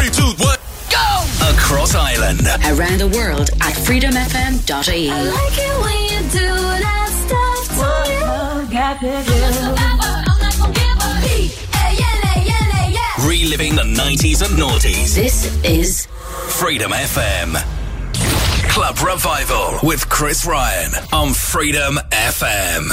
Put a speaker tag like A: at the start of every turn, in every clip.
A: Three, two, one, go! Across Ireland.
B: Around the world at freedomfm.ie.
C: I like it when you do that stuff to me.
A: Reliving the 90s and noughties.
B: This is
A: Freedom FM. Club Revival with Chris Ryan on Freedom FM.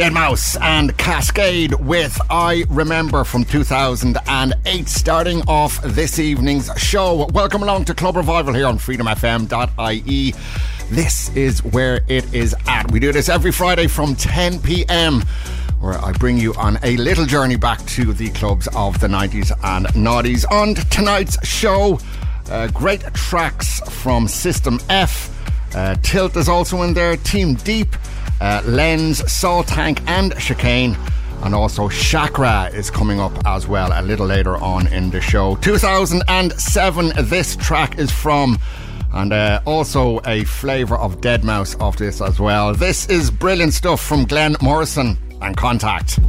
D: Deadmau5 and Kaskade with I Remember from 2008, starting off this evening's show. Welcome along to Club Revival here on freedomfm.ie. This is where it is at. We do this every Friday from 10 pm where I bring you on a little journey back to the clubs of the 90s and noughties. On tonight's show, uh, great tracks from System F. Uh, Tilt is also in there, Team Deep, uh, Lens, Salt Tank, and Chicane. And also Chakra is coming up as well a little later on in the show. 2007, this track is from. And uh, also a flavour of Deadmau5 of this as well. This is brilliant stuff from Glenn Morrison and Contact.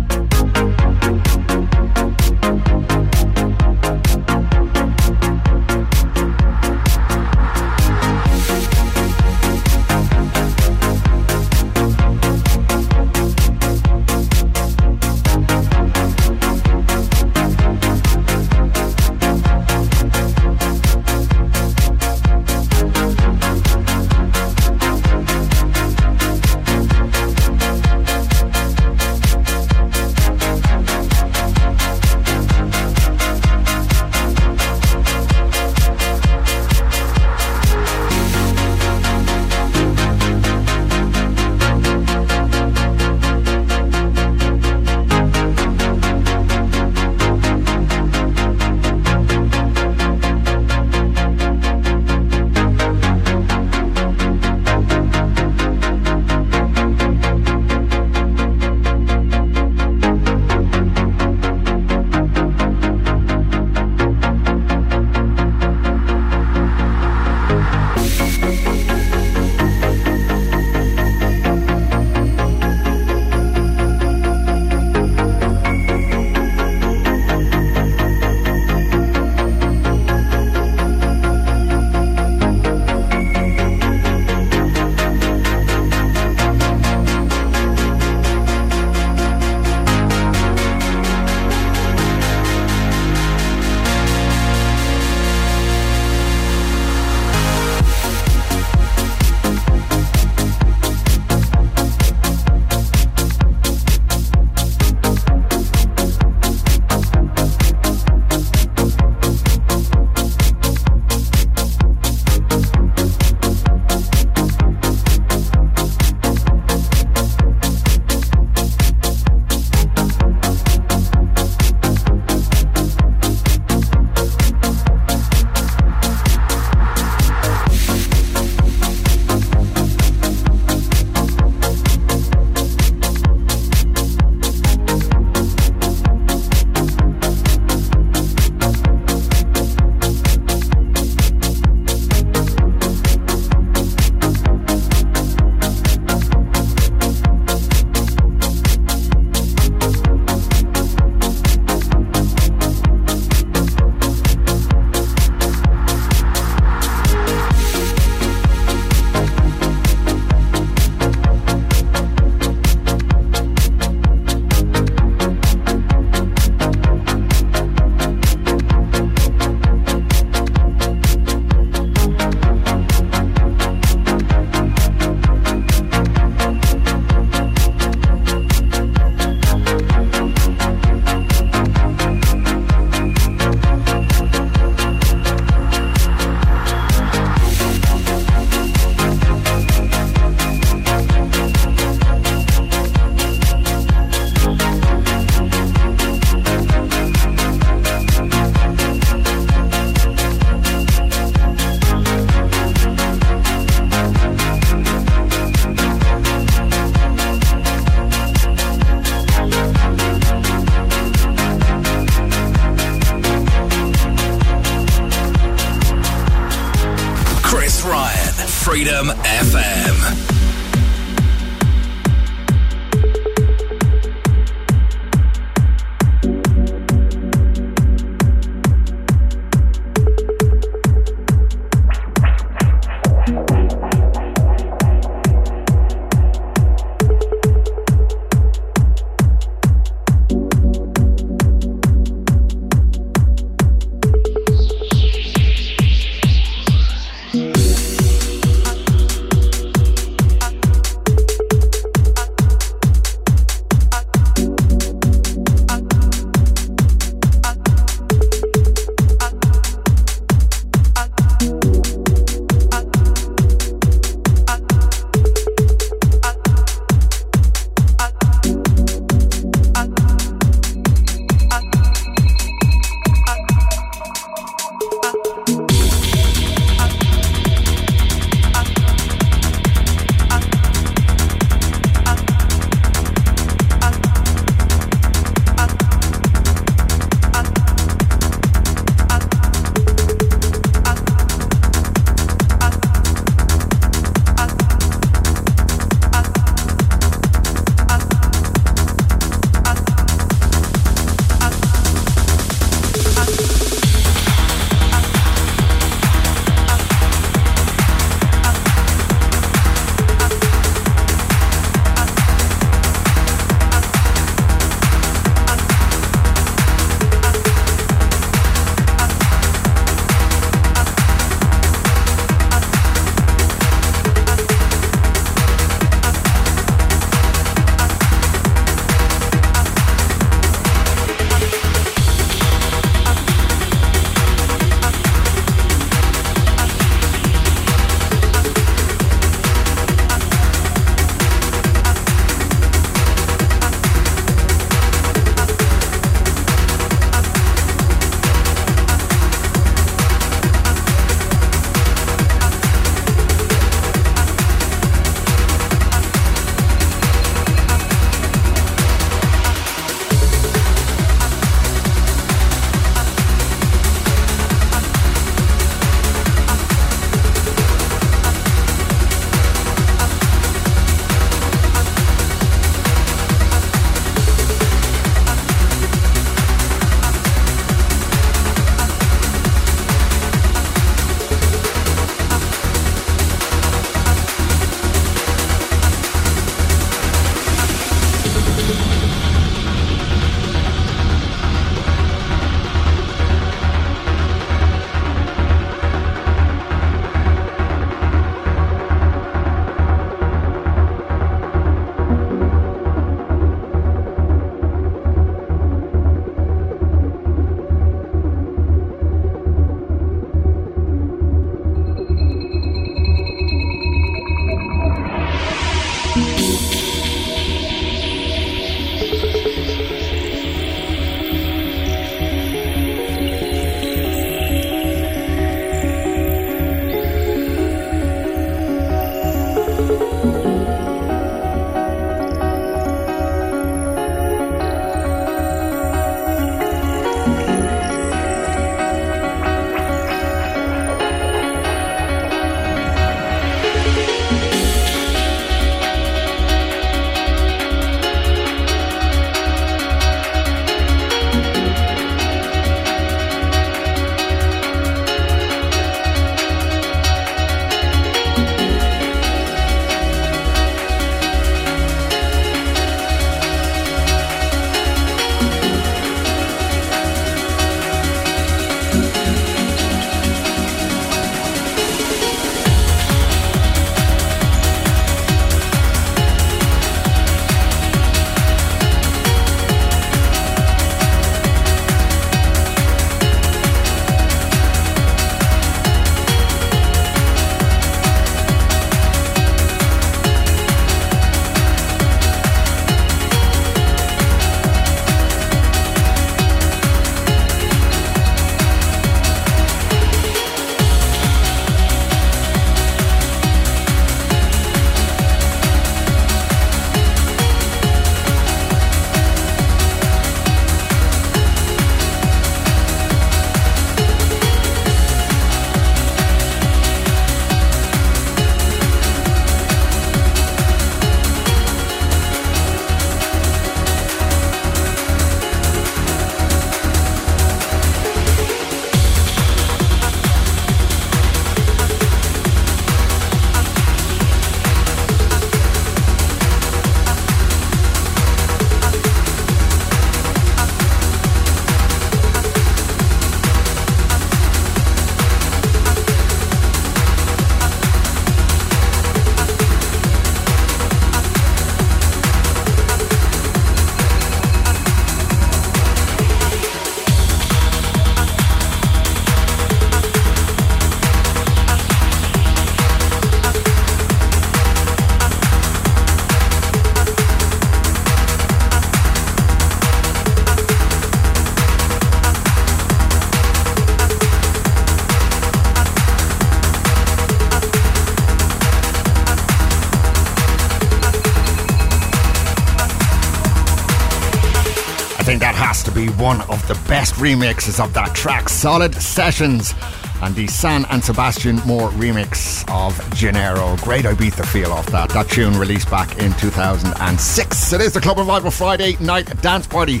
C: Remixes of that track, Solid Sessions. And the San and Sebastian Moore remix of Janeiro. Great Ibiza feel off that. That tune released back in 2006. It is the Club Revival Friday night dance party.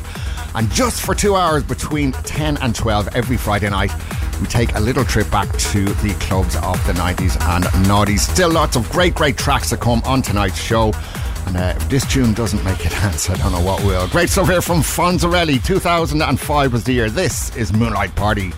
C: And just for two hours between 10 and 12 every Friday night, we take a little trip back to the clubs of the 90s and noughties. Still lots of great, great tracks to come on tonight's show. And if this tune doesn't make it dance, I don't know what will. Great stuff here from Fonzerelli. 2005 was the year. This is Moonlight Party.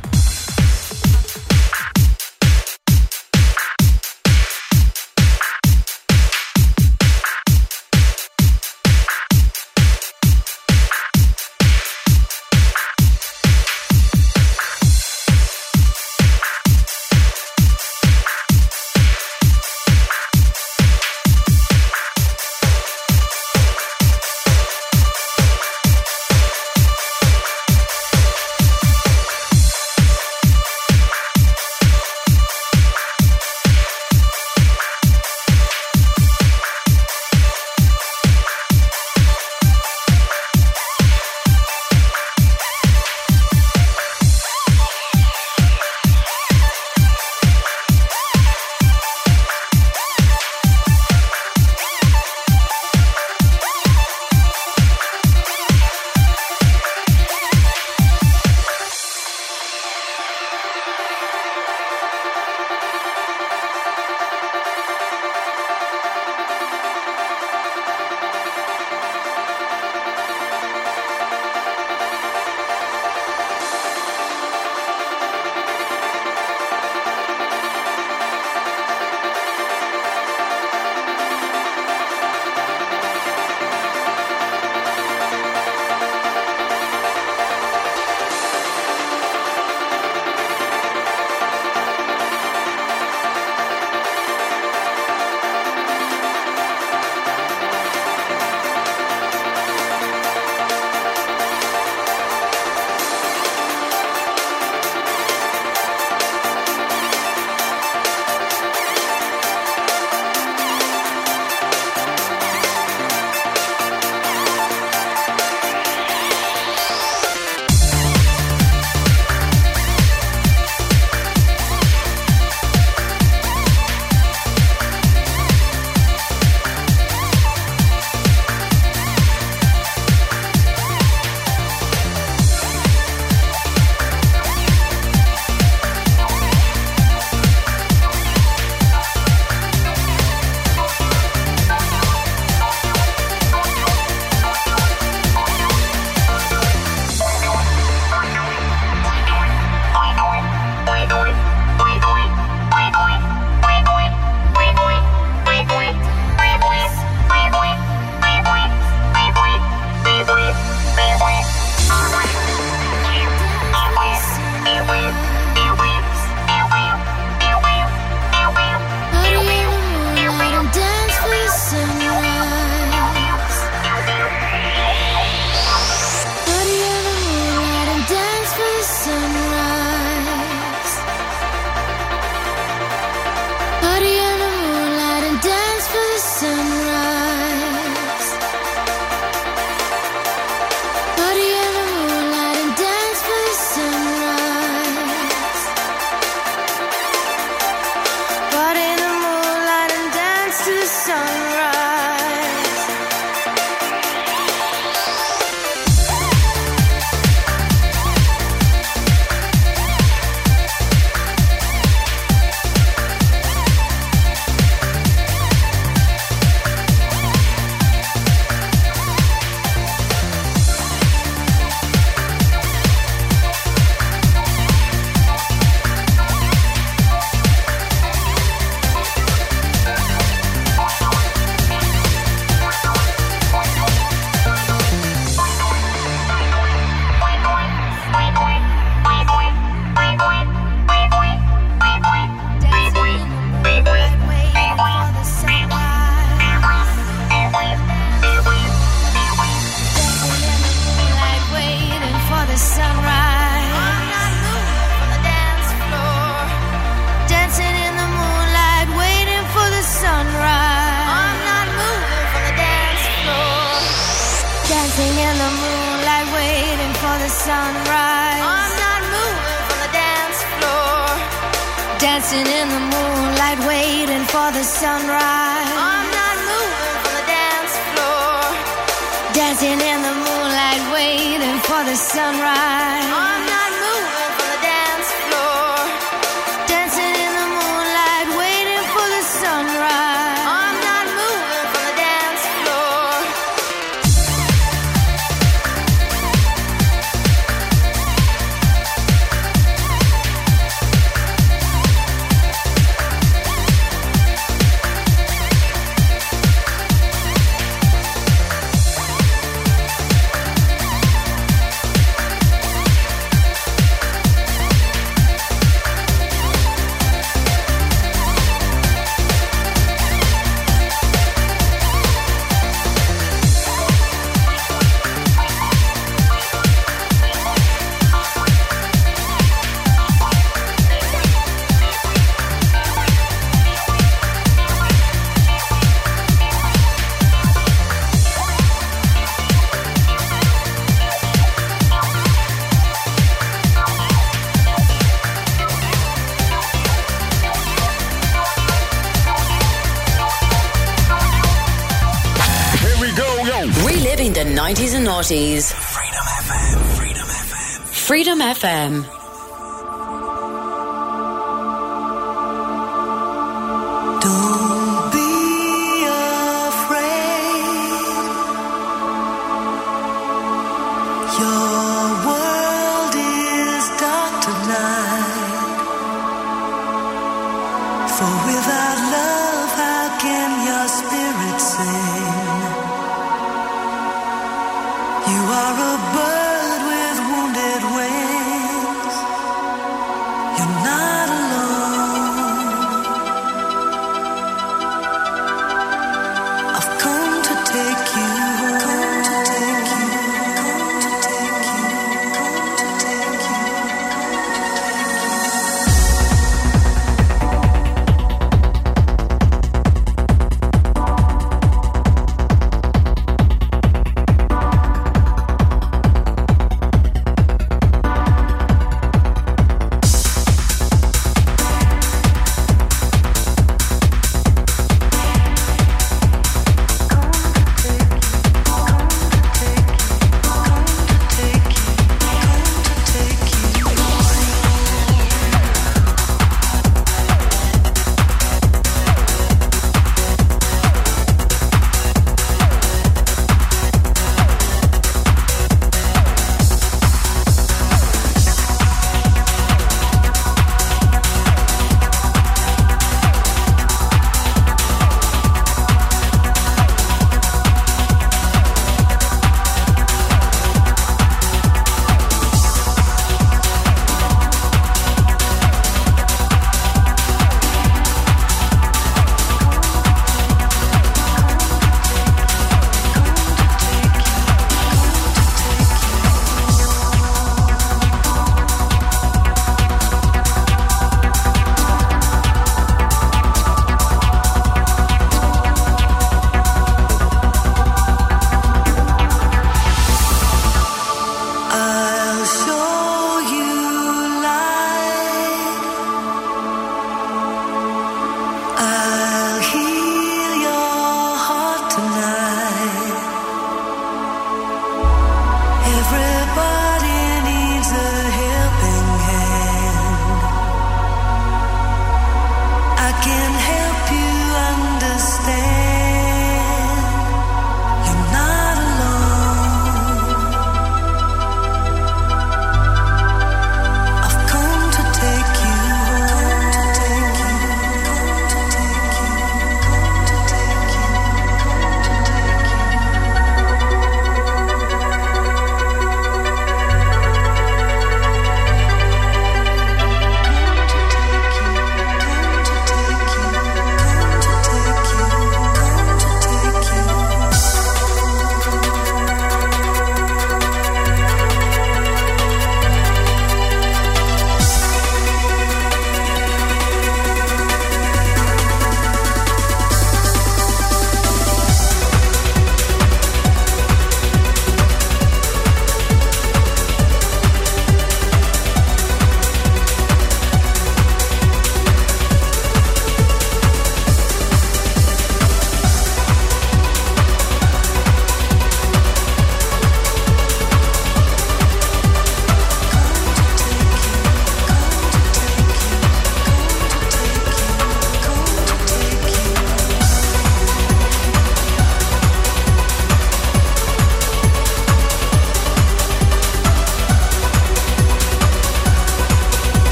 E: FM.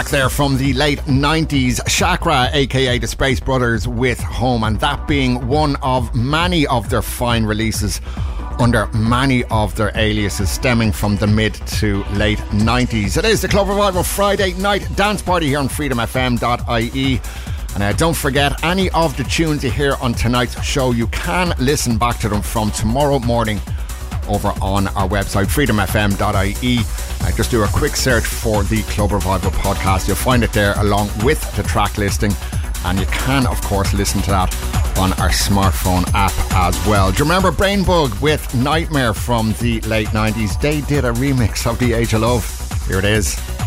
D: Track there from the late 90s. Chakra, aka the Space Brothers, with Home, and that being one of many of their fine releases under many of their aliases stemming from the mid to late 90s. It is the Club Revival Friday night dance party here on freedomfm.ie. And uh, don't forget, any of the tunes you hear on tonight's show, you can listen back to them from tomorrow morning over on our website, freedomfm.ie. Uh, just do a quick search for the Club Revival podcast. You'll find it there along with the track listing. And you can, of course, listen to that on our smartphone app as well. Do you remember Brainbug with Nightmare from the late 90s? They did a remix of The Age of Love. Here it is.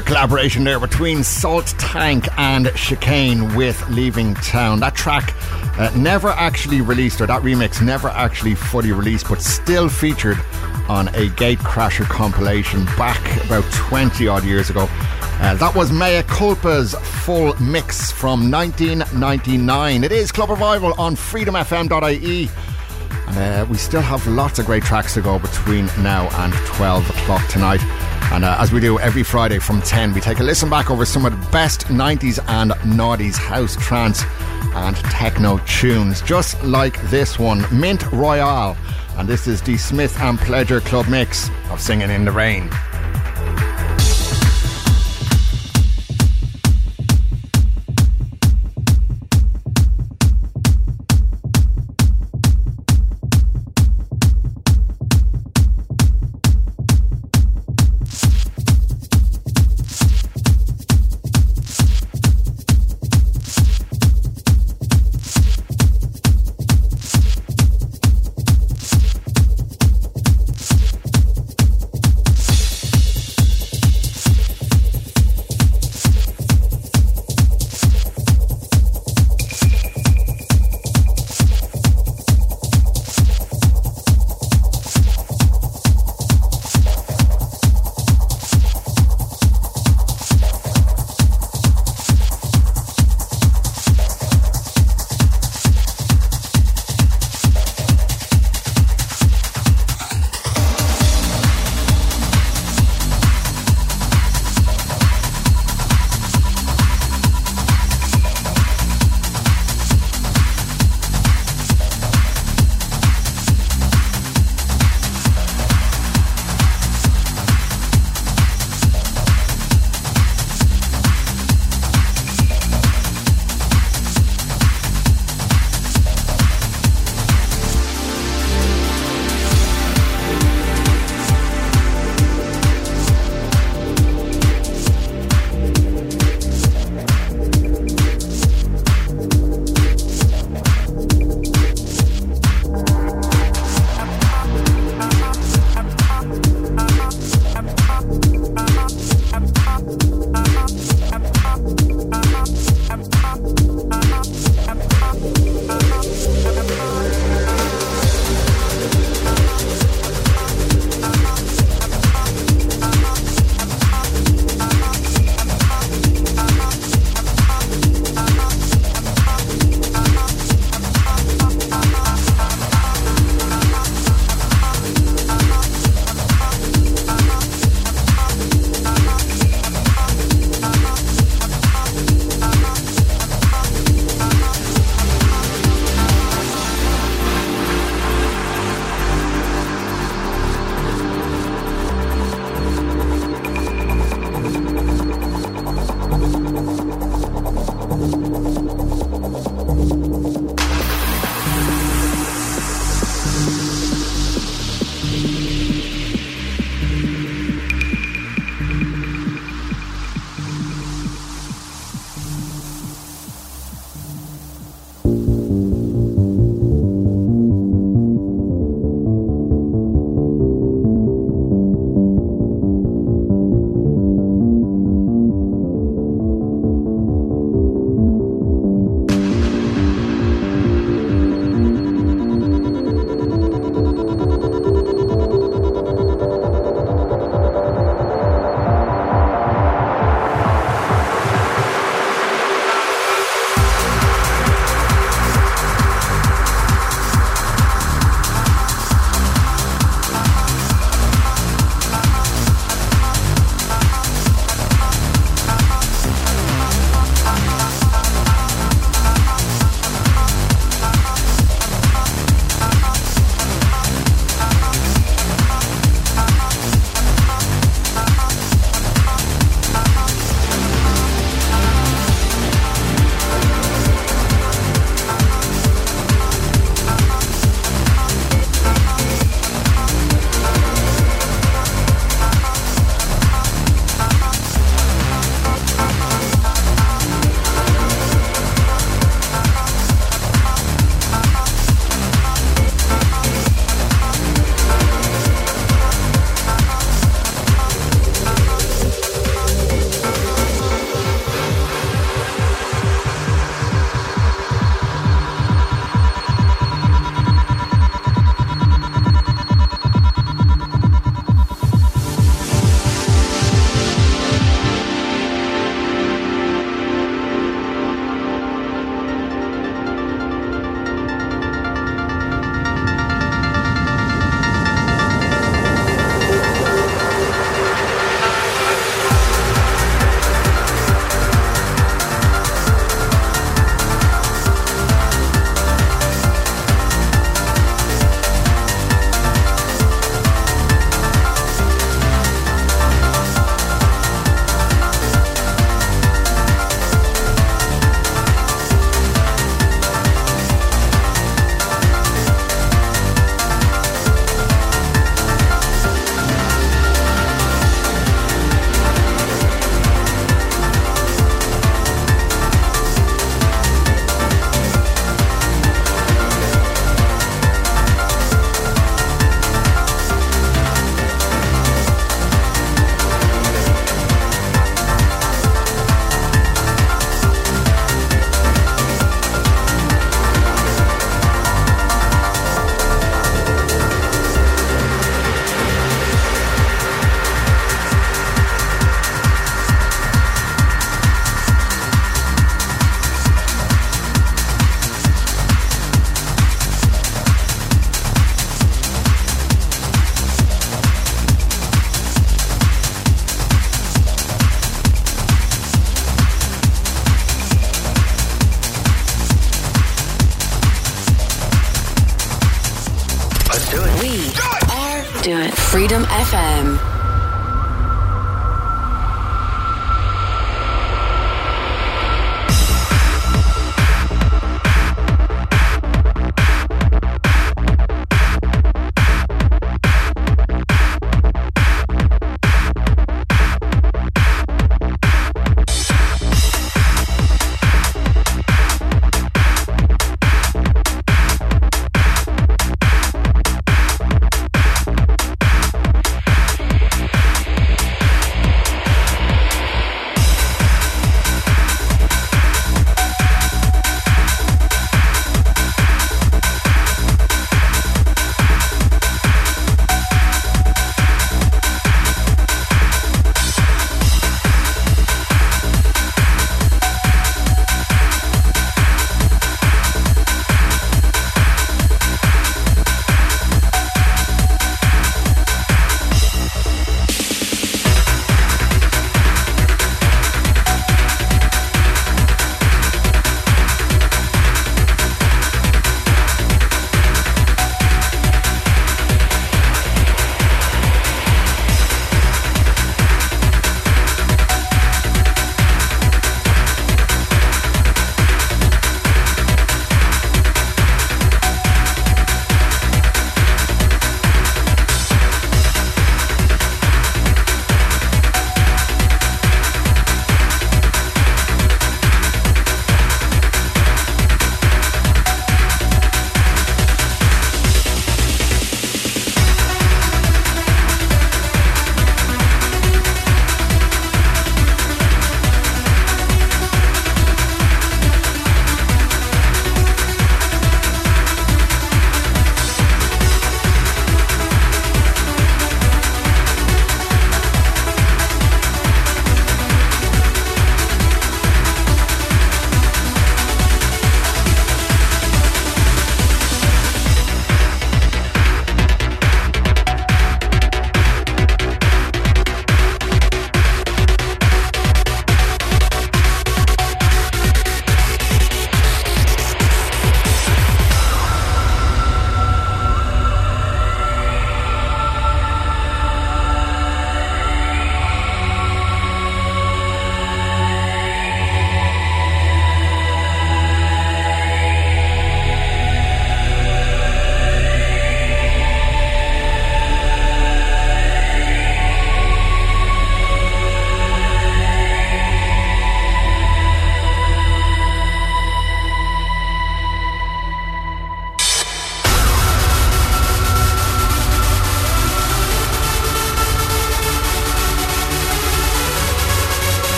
D: Collaboration there between Salt Tank and Chicane with Leaving Town. That track uh, never actually released, or that remix never actually fully released, but still featured on a Gatecrasher compilation back about 20 odd years ago. Uh, that was Mea Culpa's full mix from 1999. It is Club Revival on freedomfm.ie. Uh, we still have lots of great tracks to go between now and 12 o'clock tonight. And uh, as we do every Friday from 10, we take a listen back over some of the best 90s and noughties house, trance, and techno tunes, just like this one, Mint Royale. And this is the Smith and Pledger Club mix of Singing in the Rain.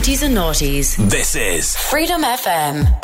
F: 90s and noughties.
E: This is
F: Freedom FM.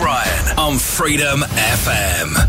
A: Ryan on Freedom FM.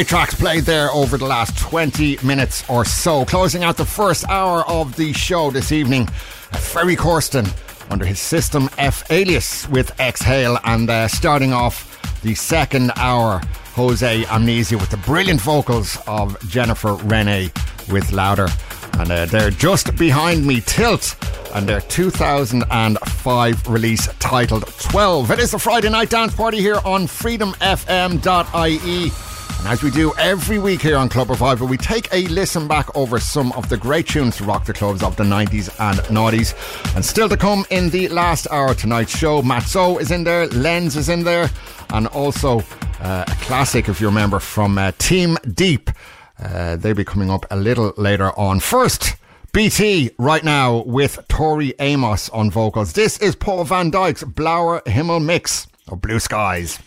D: Great tracks played there over the last 20 minutes or so. Closing out the first hour of the show this evening, Ferry Corsten under his System F alias with Exhale, and uh, starting off the second hour, Jose Amnesia with the brilliant vocals of Jennifer Rene with Louder. And uh, they're just behind me, Tilt, and their 2005 release titled 12. It is a Friday night dance party here on freedomfm.ie. And as we do every week here on Club Revival, we take a listen back over some of the great tunes to rock the clubs of the 90s and noughties. And still to come in the last hour tonight's show, Mat Zo is in there, Lens is in there, and also uh, a classic, if you remember, from uh, Team Deep. Uh, they'll be coming up a little later on. First, BT right now with Tori Amos on vocals. This is Paul Van Dyk's Blauer Himmel mix of Blue Skies.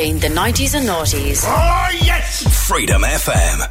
B: Reliving the 90s and noughties.
A: Oh, yes! Freedom FM.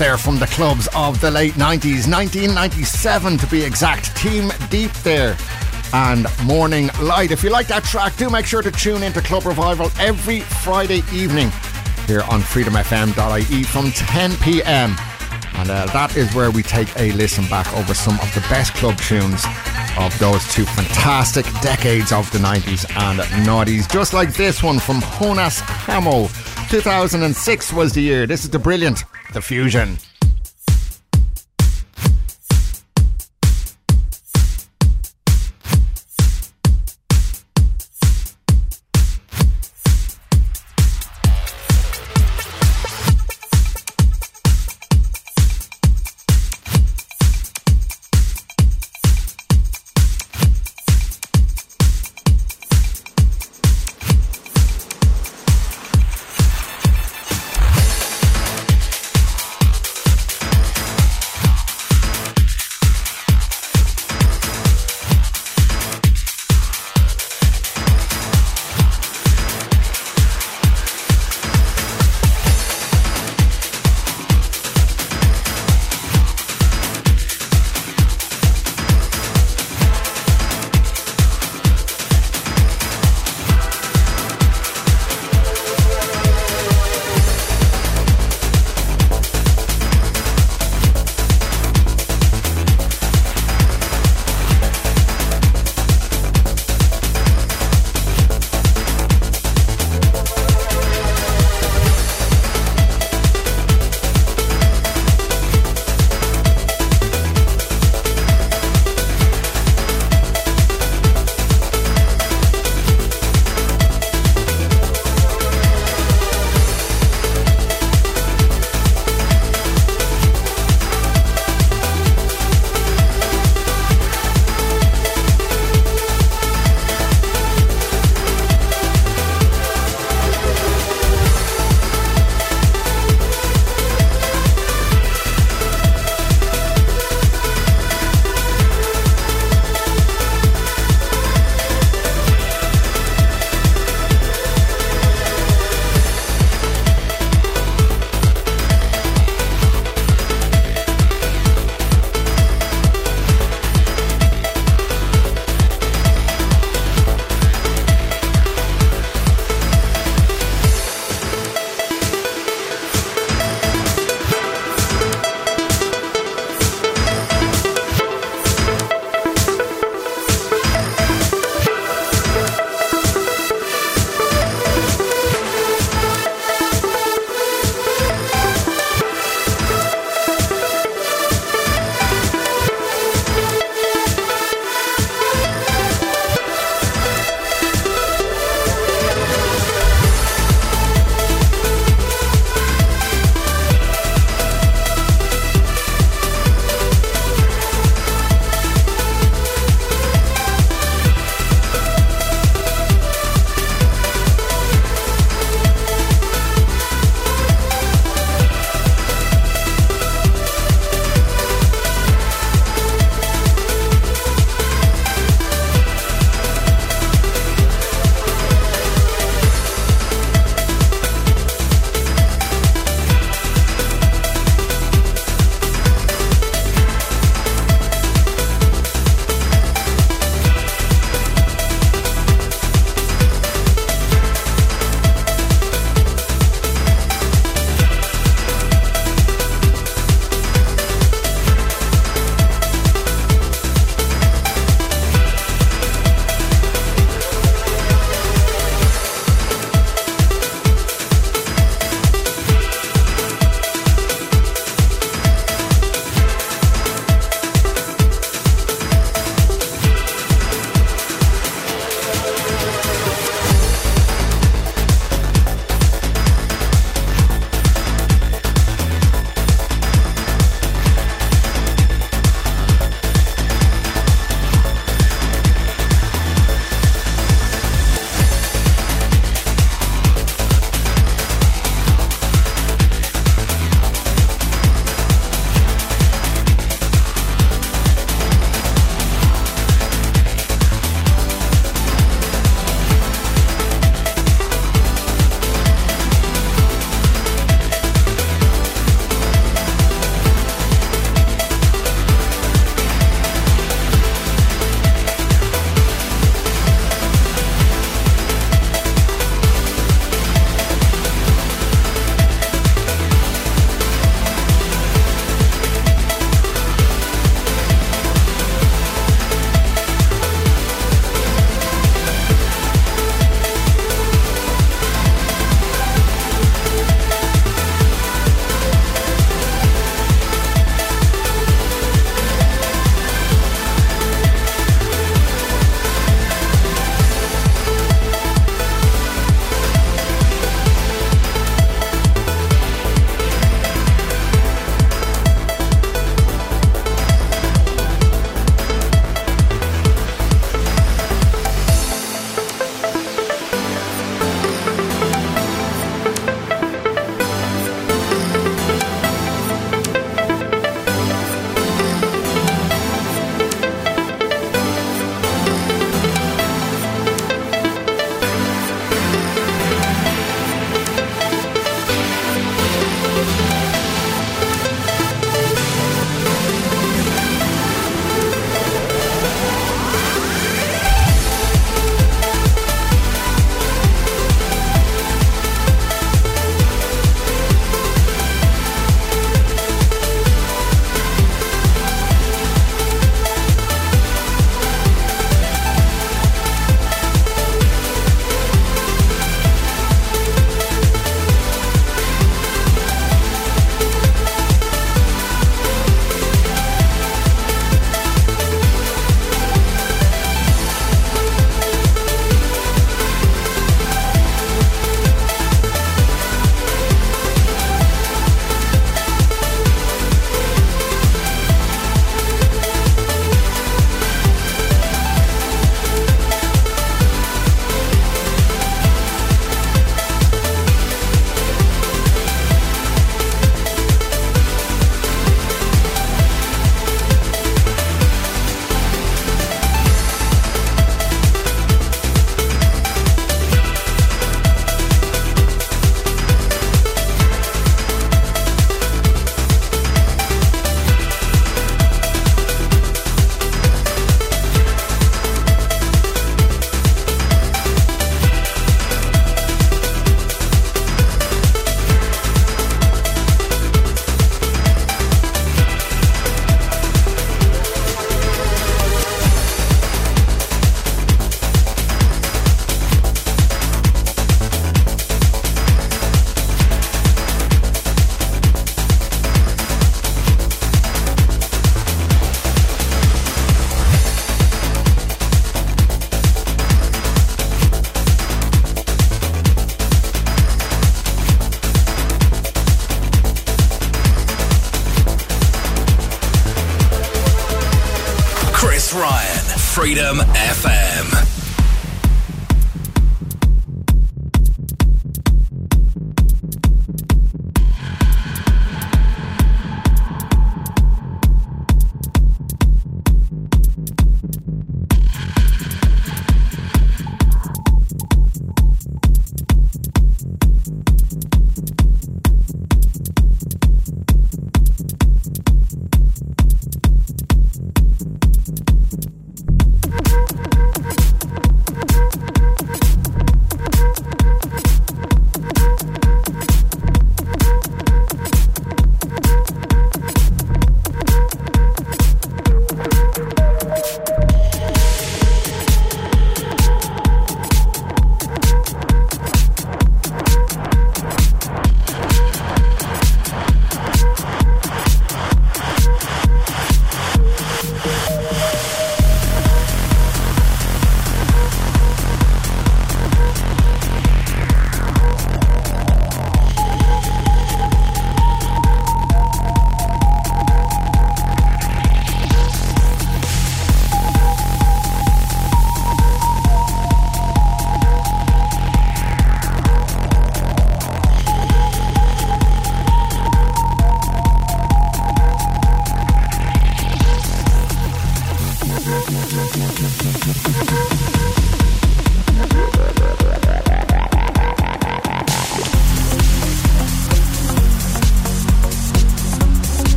D: There from the clubs of the late 90s, 1997 to be exact. Team Deep there and Morning Light. If you like that track, do make sure to tune into Club Revival every Friday evening here on freedomfm.ie from 10 pm. And uh, that is where we take a listen back over some of the best club tunes of those two fantastic decades of the 90s and noughties. Just like this one from Joonas Hahmo. 2006 was the year. This is the brilliant The Fusion.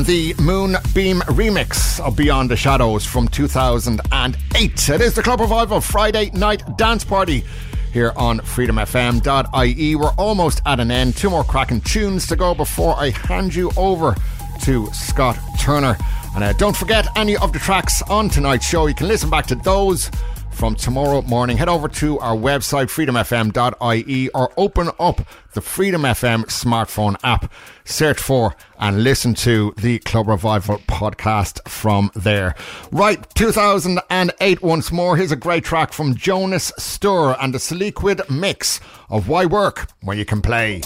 D: And the Moonbeam remix of Beyond the Shadows from 2008. It is the Club Revival Friday night dance party here on freedomfm.ie. We're almost at an end. Two more cracking tunes to go before I hand you over to Scott Turner. And uh, don't forget any of the tracks on tonight's show. You can listen back to those from tomorrow morning. Head over to our website, freedomfm.ie, or open up the Freedom FM smartphone app. Search for and listen to the Club Revival podcast from there. Right, 2008 once more. Here's a great track from Jonas Steur and the Soliquid mix of Why Work Where You Can Play.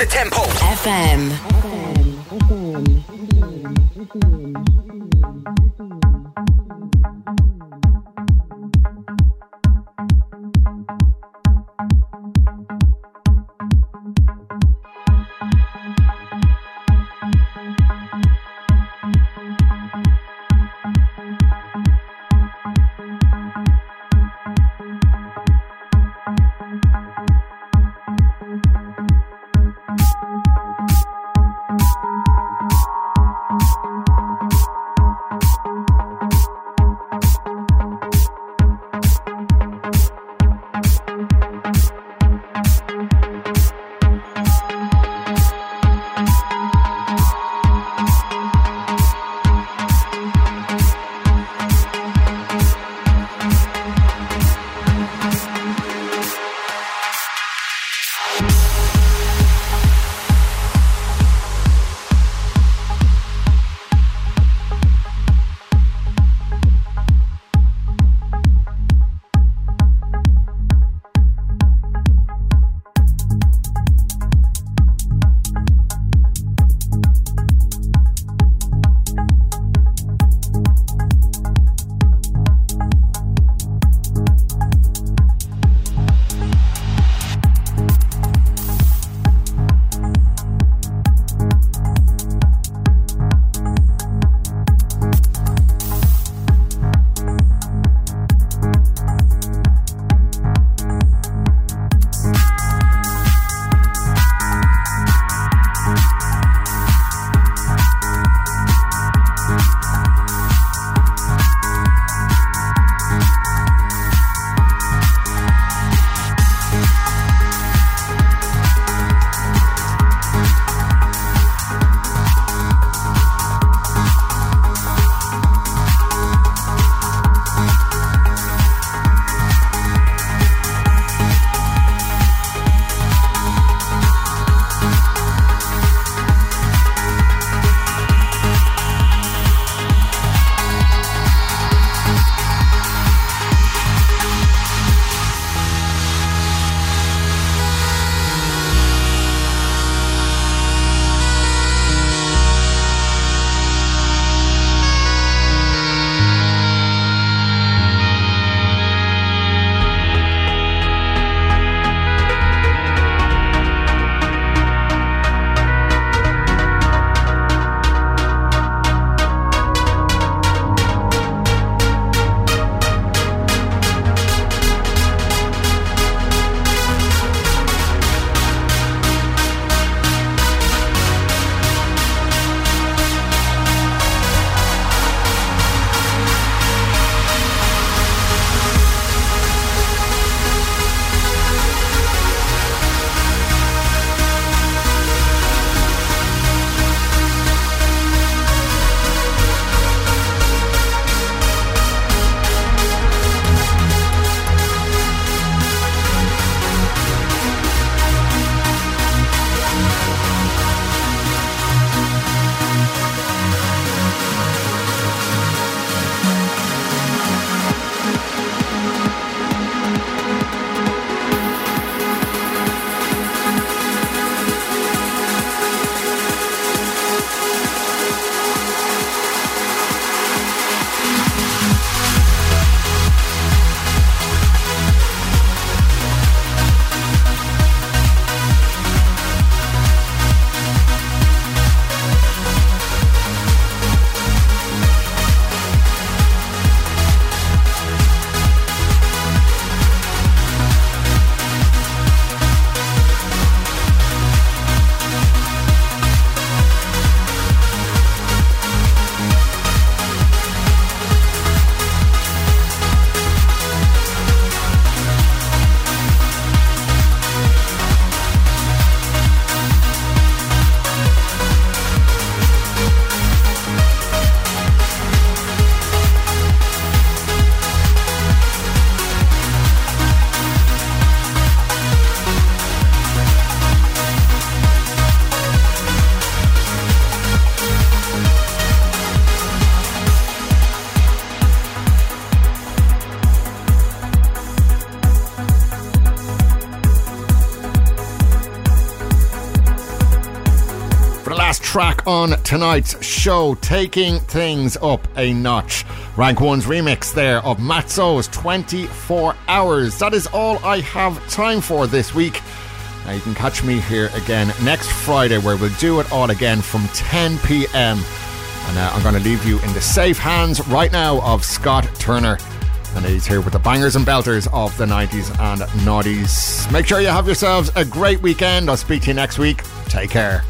G: The tempo.
B: FM.
D: On tonight's show, taking things up a notch. Rank 1's remix there of Mat Zo's 24 Hours. That is all I have time for this week. Now you can catch me here again next Friday where we'll do it all again from 10 pm. And uh, I'm going to leave you in the safe hands right now of Scott Turner. And he's here with the bangers and belters of the 90s and noughties. Make sure you have yourselves a great weekend. I'll speak to you next week. Take care.